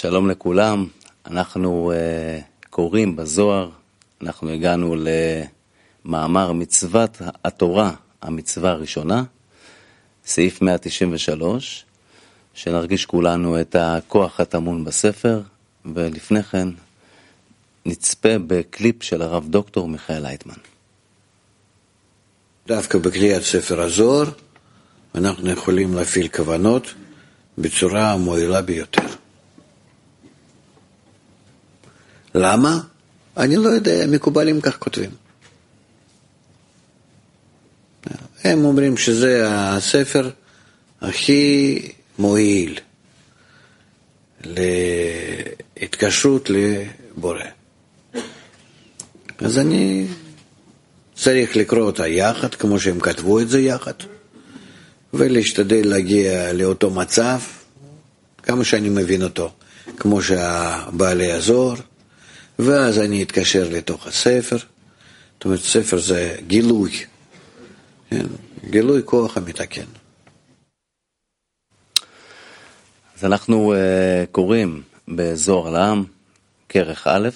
שלום לכולם, אנחנו uh, קוראים בזוהר, אנחנו הגענו למאמר מצוות התורה, המצווה הראשונה, סעיף 193, שנרגיש כולנו את הכוח הטמון בספר, ולפני כן נצפה בקליפ של הרב דוקטור מיכאל לייטמן. דווקא בקריאת ספר הזוהר אנחנו יכולים להפעיל כוונות בצורה המועילה ביותר. למה? אני לא יודע, מקובלים כך כותבים. הם אומרים שזה הספר הכי מועיל להתקשרות לבורא. אז אני צריך לקרוא אותה יחד, כמו שהם כתבו את זה יחד, ולהשתדל להגיע לאותו מצב, כמה שאני מבין אותו, כמו שהבעלי הזוהר, ואז אני אתקשר לתוך הספר. זאת אומרת, ספר זה גילוי, כן? גילוי כוח המתקן. אז אנחנו uh, קוראים בזוהר לעם, כרך א',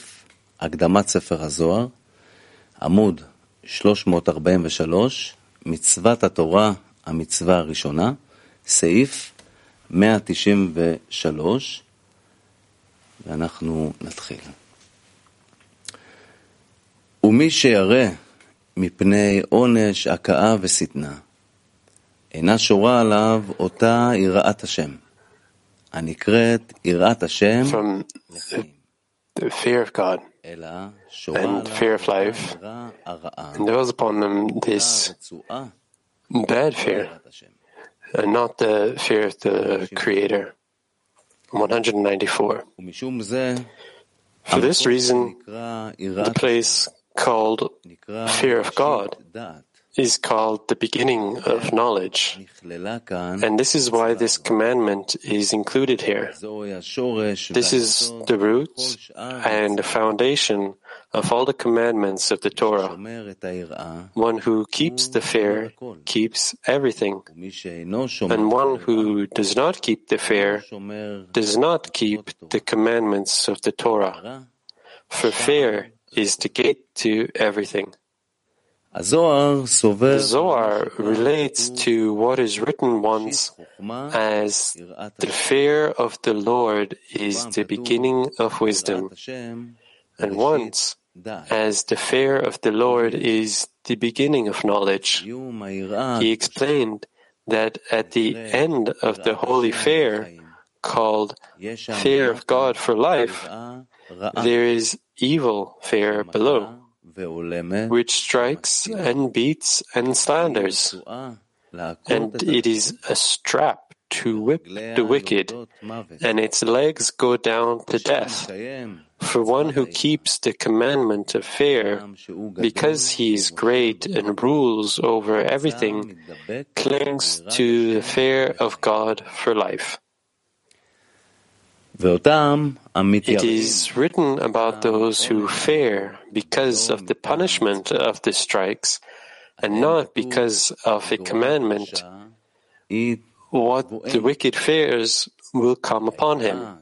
הקדמת ספר הזוהר, עמוד 343, מצוות התורה, המצווה הראשונה, סעיף 193, ואנחנו נתחיל. ומי שירא מפני עונש, הכאה ושטנה, אינה שורה עליו אותה יראת השם, הנקראת יראת השם the fear of God and fear of life, and there was upon them this bad fear, and not the fear of the Creator. 194. For this reason, the place called fear of God is called the beginning of knowledge. And this is why this commandment is included here. This is the root and the foundation of all the commandments of the Torah. One who keeps the fear keeps everything. And one who does not keep the fear does not keep the commandments of the Torah. For fear is the gate to everything. The Zohar relates to what is written once as the fear of the Lord is the beginning of wisdom, and once as the fear of the Lord is the beginning of knowledge. He explained that at the end of the holy fear, called fear of God for life, there is evil fear below which strikes and beats and slanders, and it is a strap to whip the wicked, and its legs go down to death. For one who keeps the commandment of fear, because he is great and rules over everything, clings to the fear of God for life. It is written about those who fear because of the punishment of the strikes and not because of a commandment. What the wicked fears will come upon him.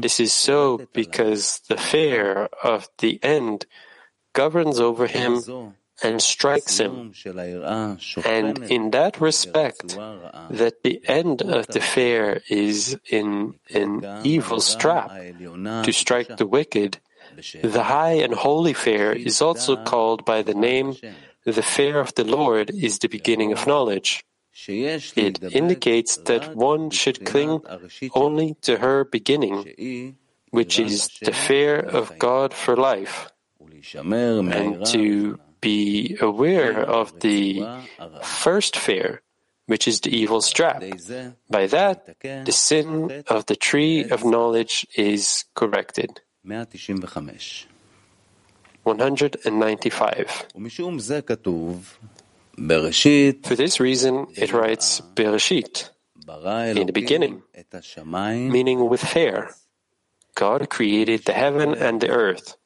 This is so because the fear of the end governs over him and strikes him. And in that respect, that the end of the fair is in an evil strap to strike the wicked, the high and holy fair is also called by the name the fair of the Lord is the beginning of knowledge. It indicates that one should cling only to her beginning, which is the fear of God for life, and to be aware of the first fear, which is the evil strap. By that, the sin of the tree of knowledge is corrected. 195. For this reason, it writes Bereshit, in the beginning, meaning with hair. God created the heaven and the earth.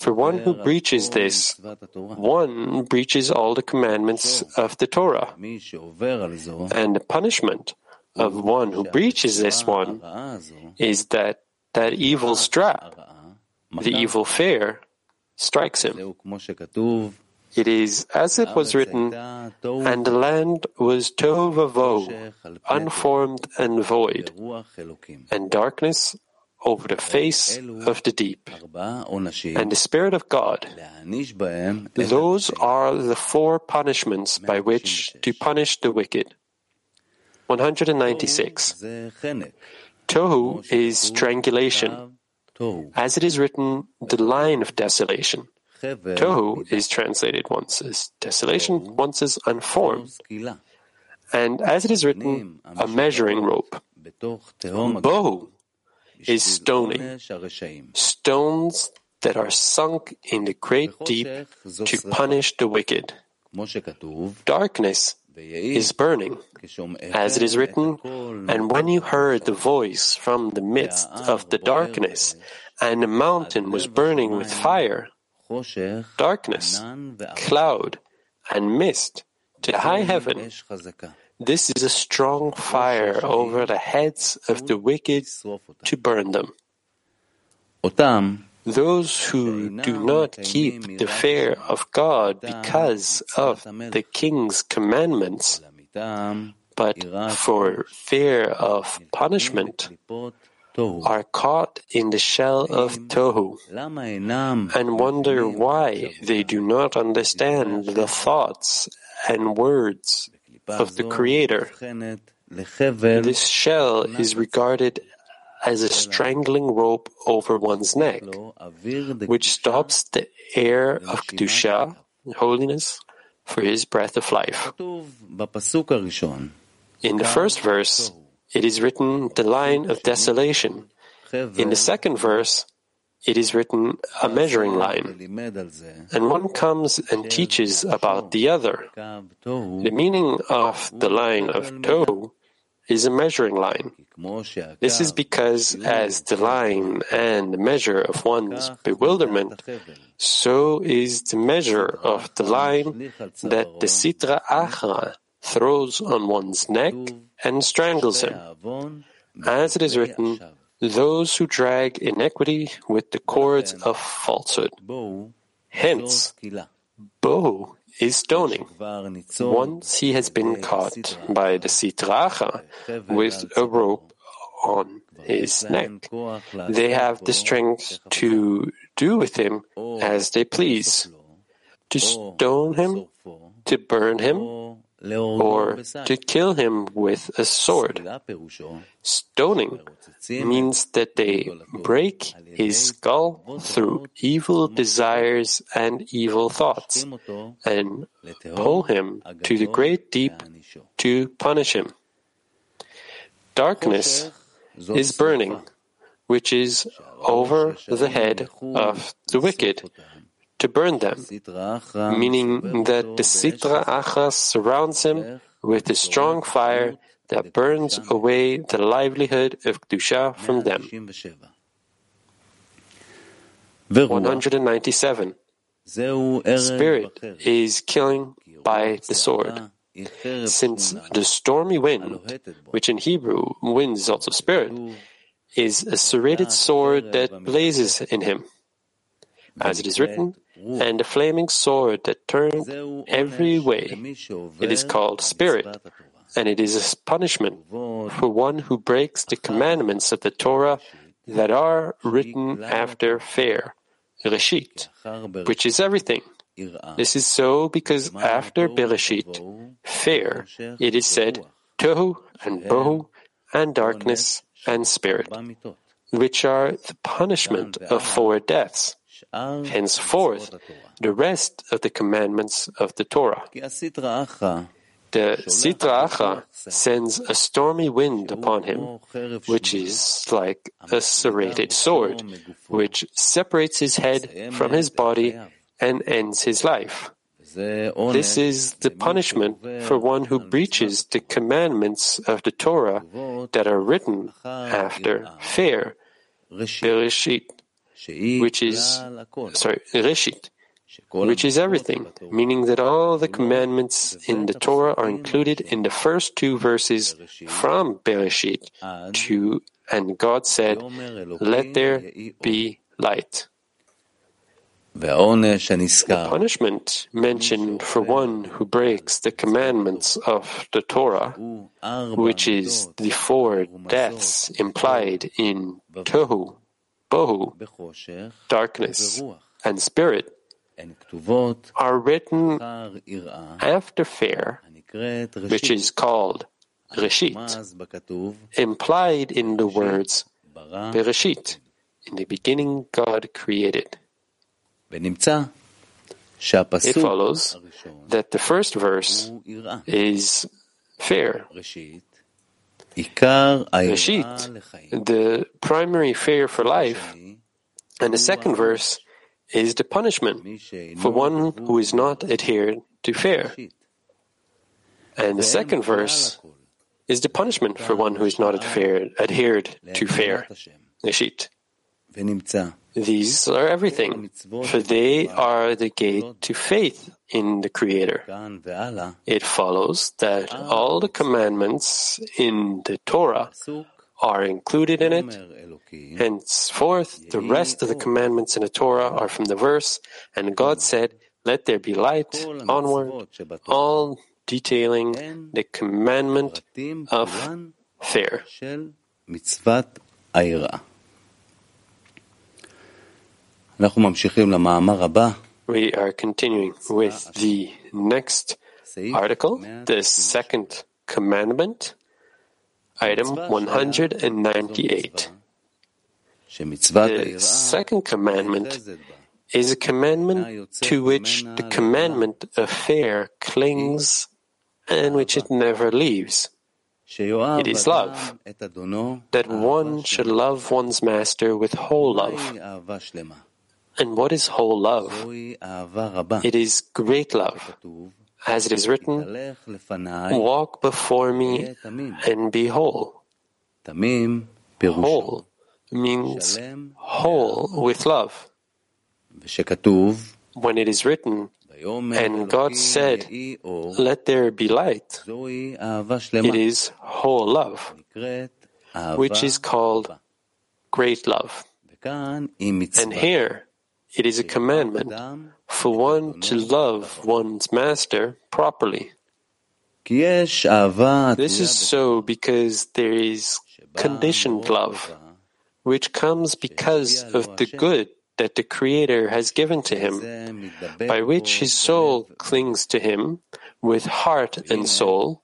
For one who breaches this, one breaches all the commandments of the Torah. And the punishment of one who breaches this one is that that evil strap, the evil fare, strikes him. It is as it was written, and the land was tohu vavohu, unformed and void, and darkness over the face of the deep, and the Spirit of God. Those are the four punishments by which to punish the wicked. 196. Tohu is strangulation. As it is written, the line of desolation. Tohu is translated once as desolation, once as unformed. And as it is written, a measuring rope. Bohu is stoning. Stones that are sunk in the great deep to punish the wicked. Darkness is burning, as it is written, and when you heard the voice from the midst of the darkness, and the mountain was burning with fire, darkness, cloud, and mist to the high heaven, this is a strong fire over the heads of the wicked to burn them. Those who do not keep the fear of God because of the king's commandments, but for fear of punishment, are caught in the shell of Tohu and wonder why they do not understand the thoughts and words of the Creator. This shell is regarded as a strangling rope over one's neck, which stops the air of Kedusha, holiness, for his breath of life. In the first verse, it is written the line of desolation. In the second verse, it is written a measuring line, and one comes and teaches about the other. The meaning of the line of Tohu is a measuring line. This is because, as the line and the measure of one's bewilderment, so is the measure of the line that the Sitra Achra throws on one's neck and strangles him. As it is written, those who drag iniquity with the cords of falsehood. Hence, bohu is stoning. Once he has been caught by the Sitra Achra with a rope on his neck, they have the strength to do with him as they please, to stone him, to burn him, or to kill him with a sword. Stoning means that they break his skull through evil desires and evil thoughts and pull him to the great deep to punish him. Darkness is burning, which is over the head of the wicked to burn them, meaning that the Sitra Achra surrounds him with a strong fire that burns away the livelihood of Kedusha from them. 197. Spirit is killing by the sword. Since the stormy wind, which in Hebrew wind is also spirit, is a serrated sword that blazes in him. As it is written, and the flaming sword that turns every way. It is called spirit, and it is a punishment for one who breaks the commandments of the Torah that are written after fair, Reshit, which is everything. This is so because after Bereshit, fair, it is said Tohu and Bohu and darkness and spirit, which are the punishment of four deaths. Henceforth, the rest of the commandments of the Torah. The Sitra Achra sends a stormy wind upon him, which is like a serrated sword, which separates his head from his body and ends his life. This is the punishment for one who breaches the commandments of the Torah that are written after fair, Bereshit which is, sorry, Reshit, which is everything, meaning that all the commandments in the Torah are included in the first two verses from Bereshit to, and God said, let there be light. The punishment mentioned for one who breaks the commandments of the Torah, which is the four deaths implied in Tohu, Bohu, darkness, and spirit, are written after fair, which is called Reshit, implied in the words Bereshit. In the beginning, God created. It follows that the first verse is fair. Reshit, the primary fear for life, and the second verse is the punishment for one who is not adhered to fear. And the second verse is the punishment for one who is not adhered, adhered to fear. Reshit. These are everything, for they are the gate to faith in the Creator. It follows that all the commandments in the Torah are included in it. Henceforth, the rest of the commandments in the Torah are from the verse, and God said, Let there be light onward, all detailing the commandment of fair. We are continuing with the next article, the second commandment, item 198. The second commandment is a commandment to which the commandment of fair clings and which it never leaves. It is love, that one should love one's master with whole love. And what is whole love? It is great love. As it is written, walk before me and be whole. Whole means whole with love. When it is written, and God said, Let there be light, it is whole love, which is called great love. And here, it is a commandment for one to love one's master properly. This is so because there is conditioned love, which comes because of the good that the Creator has given to him, by which his soul clings to him with heart and soul,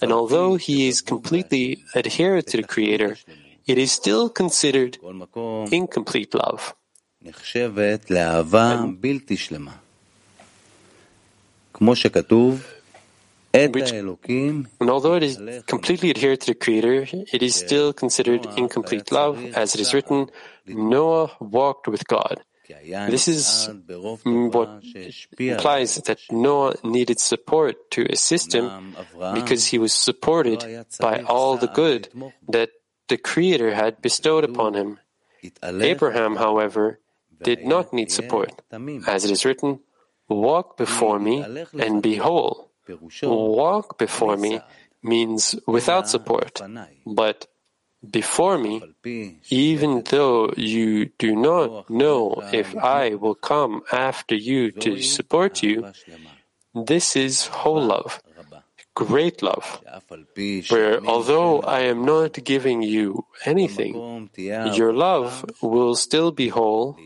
and although he is completely adhered to the Creator, it is still considered incomplete love. And although it is completely adhered to the Creator, it is still considered incomplete love, as it is written, Noah walked with God. This is what implies that Noah needed support to assist him because he was supported by all the good that the Creator had bestowed upon him. Abraham, however, did not need support. As it is written, Walk before me and be whole. Walk before me means without support, but before me, even though you do not know if I will come after you to support you, this is whole love, great love, where although I am not giving you anything, your love will still be whole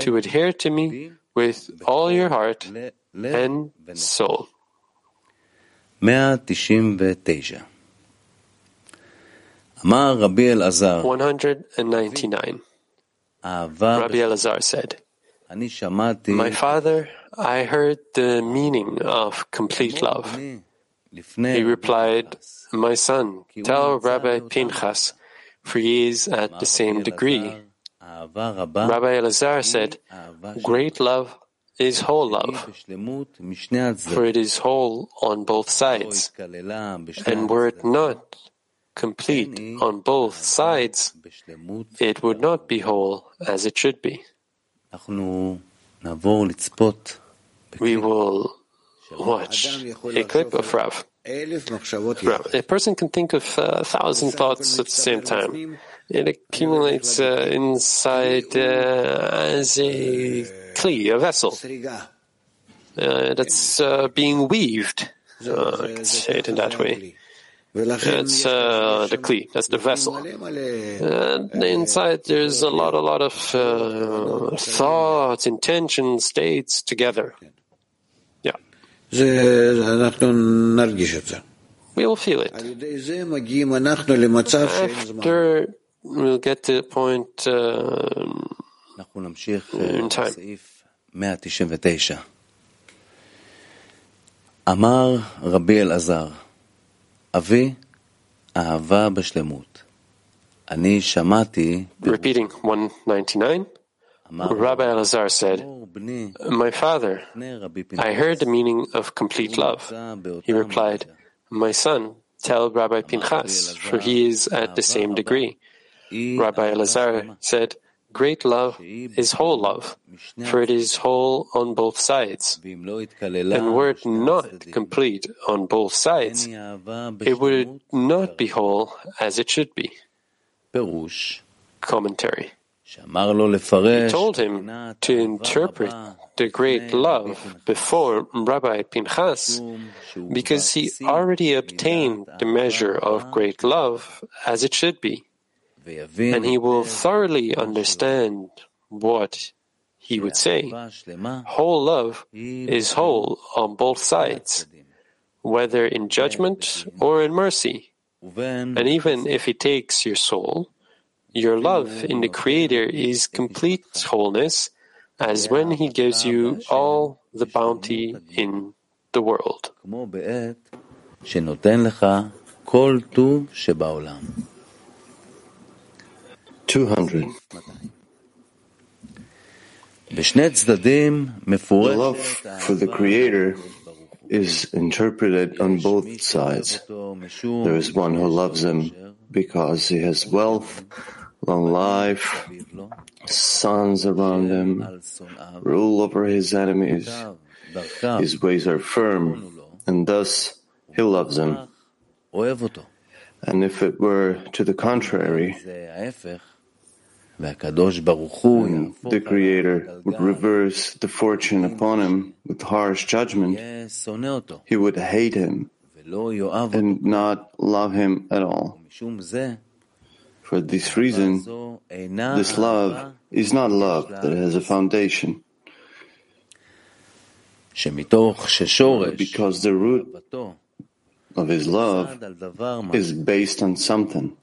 to adhere to me with all your heart and soul. 199. Rabbi Elazar said, My father, I heard the meaning of complete love. He replied, My son, tell Rabbi Pinchas, for he is at the same degree. Rabbi Elazar said, Great love is whole love, for it is whole on both sides. And were it not complete on both sides, it would not be whole as it should be. we will watch a clip of Rav. Rav. A person can think of a thousand thoughts at the same time. It accumulates uh, inside uh, as a kli, a vessel, uh, that's uh, being weaved. Uh, I can say it in that way. It's uh, the kli, that's the vessel. And inside there's a lot, a lot of uh, thoughts, intentions, states together. Yeah. We will feel it. After we'll get to the point uh, in time. אמר רבי אלעזר, אבי, אהבה בשלמות. אני שמעתי... Repeating 199, Rabbi Elazar said, My father, I heard the meaning of complete love. He replied, My son, tell Rabbi Pinchas, for he is at the same degree. Rabbi Elazar said, Great love is whole love, for it is whole on both sides. And were it not complete on both sides, it would not be whole as it should be. Commentary. He told him to interpret the great love before Rabbi Pinchas because he already obtained the measure of great love as it should be. and he will thoroughly understand what he would say. Whole love is whole on both sides, whether in judgment or in mercy. And even if he takes your soul, your love in the Creator is complete wholeness, as when he gives you all the bounty in the world. 200. The love for the Creator is interpreted on both sides. There is one who loves him because he has wealth, long life, sons around him, rule over his enemies. His ways are firm, and thus he loves him. And if it were to the contrary, the Creator would reverse the fortune upon him with harsh judgment, he would hate him and not love him at all. For this reason, this love is not love that has a foundation. Because the root of his love is based on something.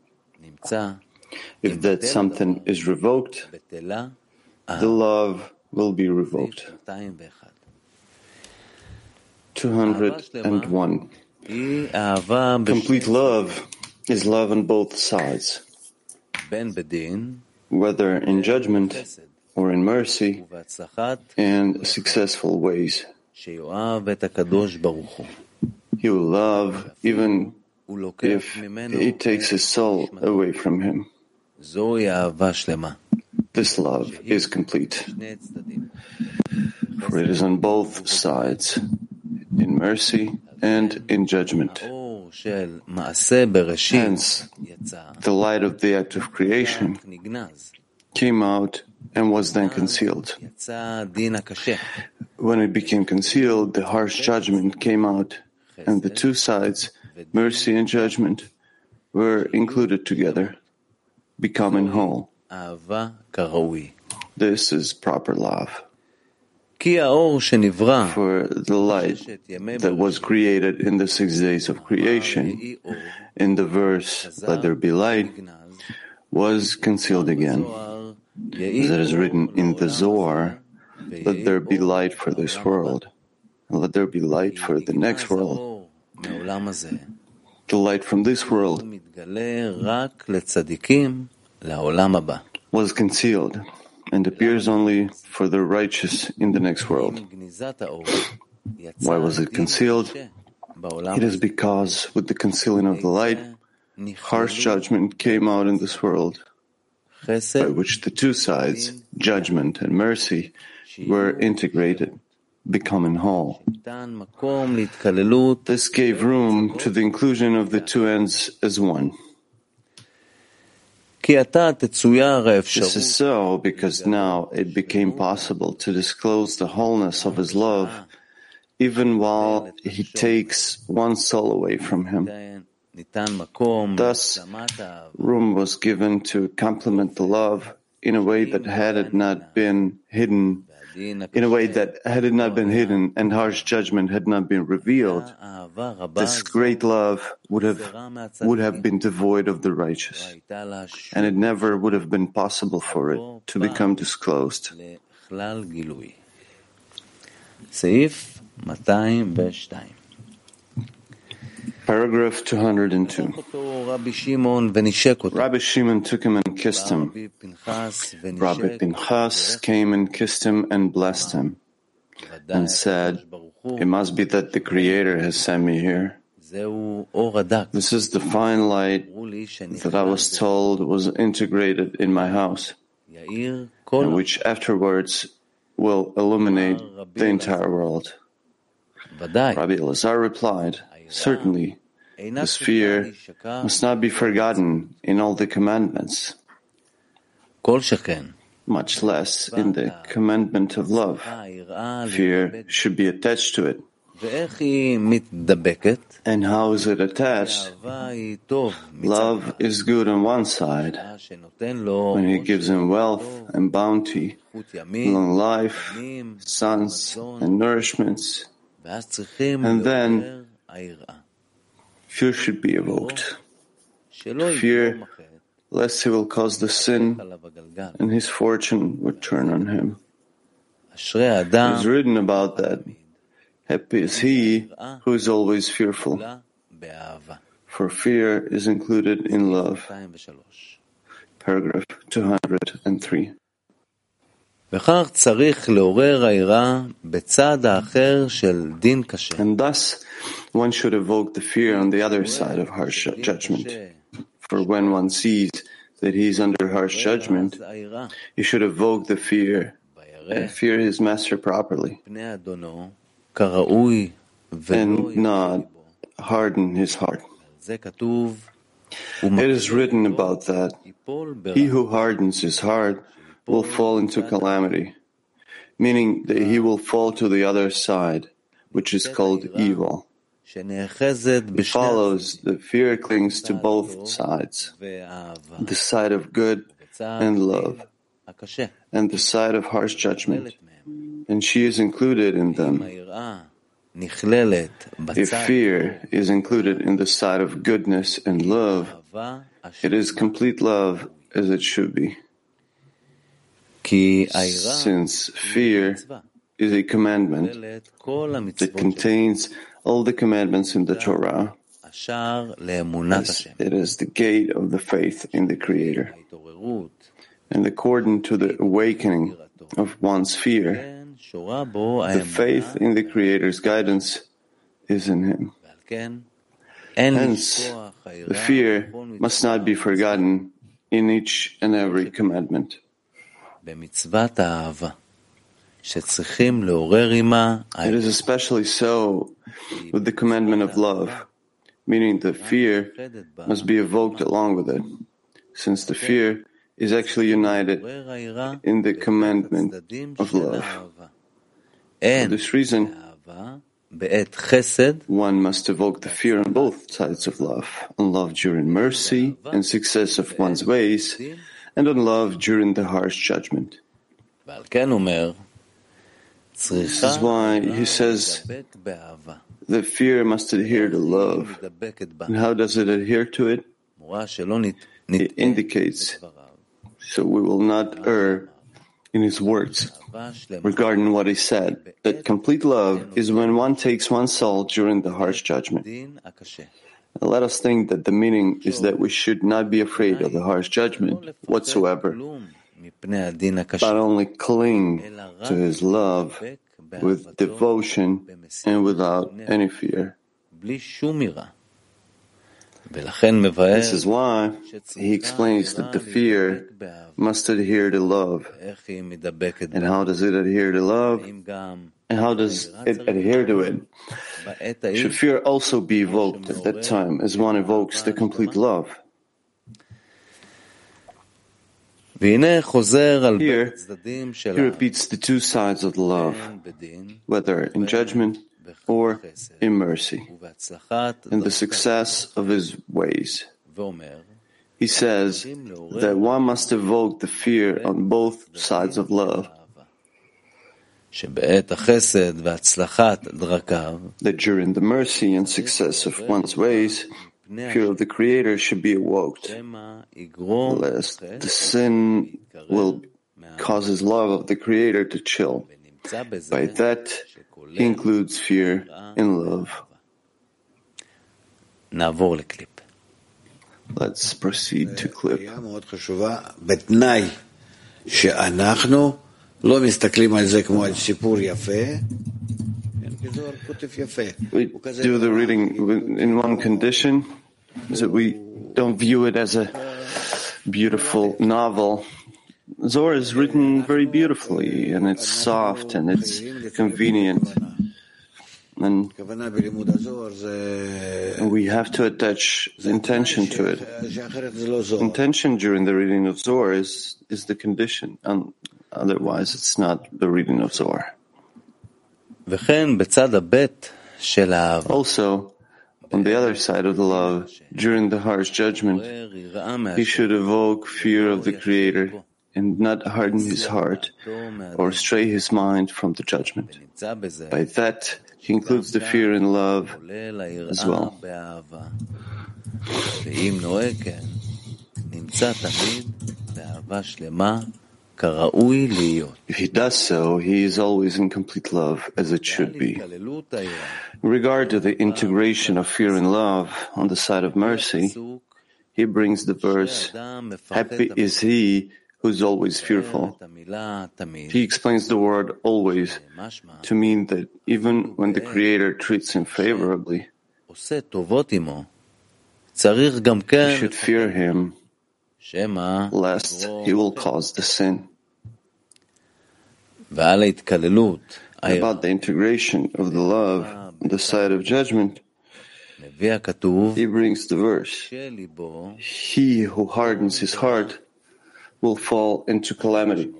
If that something is revoked, the love will be revoked. 201. Complete love is love on both sides, whether in judgment or in mercy and successful ways. He will love even if it takes his soul away from him. This love is complete, for it is on both sides, in mercy and in judgment. Hence, the light of the act of creation came out and was then concealed. When it became concealed, the harsh judgment came out, and the two sides, mercy and judgment, were included together becoming whole. This is proper love. For the light that was created in the six days of creation, in the verse, let there be light, was concealed again. As it is written in the Zohar, let there be light for this world, and let there be light for the next world. The light from this world was concealed and appears only for the righteous in the next world. Why was it concealed? It is because with the concealing of the light, harsh judgment came out in this world, by which the two sides, judgment and mercy, were integrated. becoming whole. This gave room to the inclusion of the two ends as one. This is so because now it became possible to disclose the wholeness of his love even while he takes one soul away from him. Thus, room was given to complement the love in a way that had it not been hidden, in a way that had it not been hidden and harsh judgment had not been revealed, this great love would have, would have been devoid of the righteous, and it never would have been possible for it to become disclosed. Paragraph 202. Rabbi Shimon took him and kissed him. Rabbi Pinchas came and kissed him and blessed him and said, It must be that the Creator has sent me here. This is the fine light that I was told was integrated in my house, and which afterwards will illuminate the entire world. Rabbi Elazar replied, Certainly, the fear must not be forgotten in all the commandments, much less in the commandment of love. Fear should be attached to it. And how is it attached? Love is good on one side. When he gives him wealth and bounty, long life, sons and nourishments, and then fear should be evoked. Fear, lest he will cause the sin and his fortune would turn on him. It is written about that. Happy is he who is always fearful, for fear is included in love. Paragraph 203. And thus, one should evoke the fear on the other side of harsh judgment. For when one sees that he is under harsh judgment, he should evoke the fear and fear his master properly, and not harden his heart. It is written about that. he who hardens his heart will fall into calamity, meaning that he will fall to the other side, which is called evil. It follows that fear clings to both sides, the side of good and love, and the side of harsh judgment, and she is included in them. If fear is included in the side of goodness and love, it is complete love as it should be. Since fear is a commandment that contains all the commandments in the Torah, it is the gate of the faith in the Creator. And according to the awakening of one's fear, the faith in the Creator's guidance is in Him. Hence, the fear must not be forgotten in each and every commandment. It is especially so with the commandment of love, meaning the fear must be evoked along with it, since the fear is actually united in the commandment of love. For this reason, one must evoke the fear on both sides of love, on love during mercy and success of one's ways, and on love during the harsh judgment. This is why he says the fear must adhere to love. And how does it adhere to it? It indicates so we will not err in his words regarding what he said, that complete love is when one takes one's soul during the harsh judgment. Let us think that the meaning is that we should not be afraid of the harsh judgment whatsoever, but only cling to his love with devotion and without any fear. This is why he explains that the fear must adhere to love. And how does it adhere to love? And how does it adhere to it? Should fear also be evoked at that time as one evokes the complete love? Here, he repeats the two sides of the love, whether in judgment or in mercy, and the success of his ways. He says that one must evoke the fear on both sides of love. That during the mercy and success of one's ways, fear of the Creator should be evoked, lest the sin will cause his love of the Creator to chill. By that, he includes fear in love. Let's proceed to clip. We do the reading in one condition, is that we don't view it as a beautiful novel. Zohar is written very beautifully, and it's soft and it's convenient. And we have to attach intention to it. Intention during the reading of Zohar is, is the condition, and otherwise it's not the reading of Zohar. Also, on the other side of the love, during the harsh judgment, he should evoke fear of the Creator and not harden his heart or stray his mind from the judgment. By that, he includes the fear in love as well. If he does so, he is always in complete love, as it should be. In regard to the integration of fear and love on the side of mercy, he brings the verse, Happy is he who is always fearful. He explains the word always to mean that even when the Creator treats him favorably, he should fear him lest he will cause the sin. About the integration of the love on the side of judgment, he brings the verse. He who hardens his heart will fall into calamity.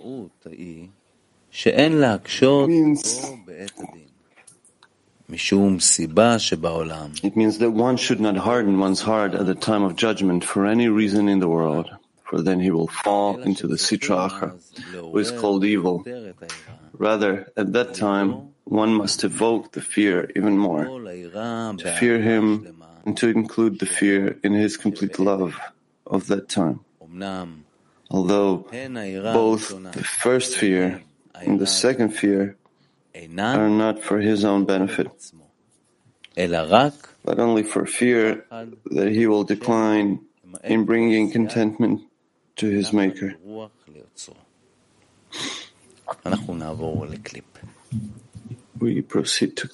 Means, it means that one should not harden one's heart at the time of judgment for any reason in the world, for then he will fall into the Sitra Achra, who is called evil. Rather, at that time, one must evoke the fear even more, to fear him and to include the fear in his complete love of that time. Although both the first fear and the second fear are not for his own benefit, but only for fear that he will decline in bringing contentment to his Maker. We proceed to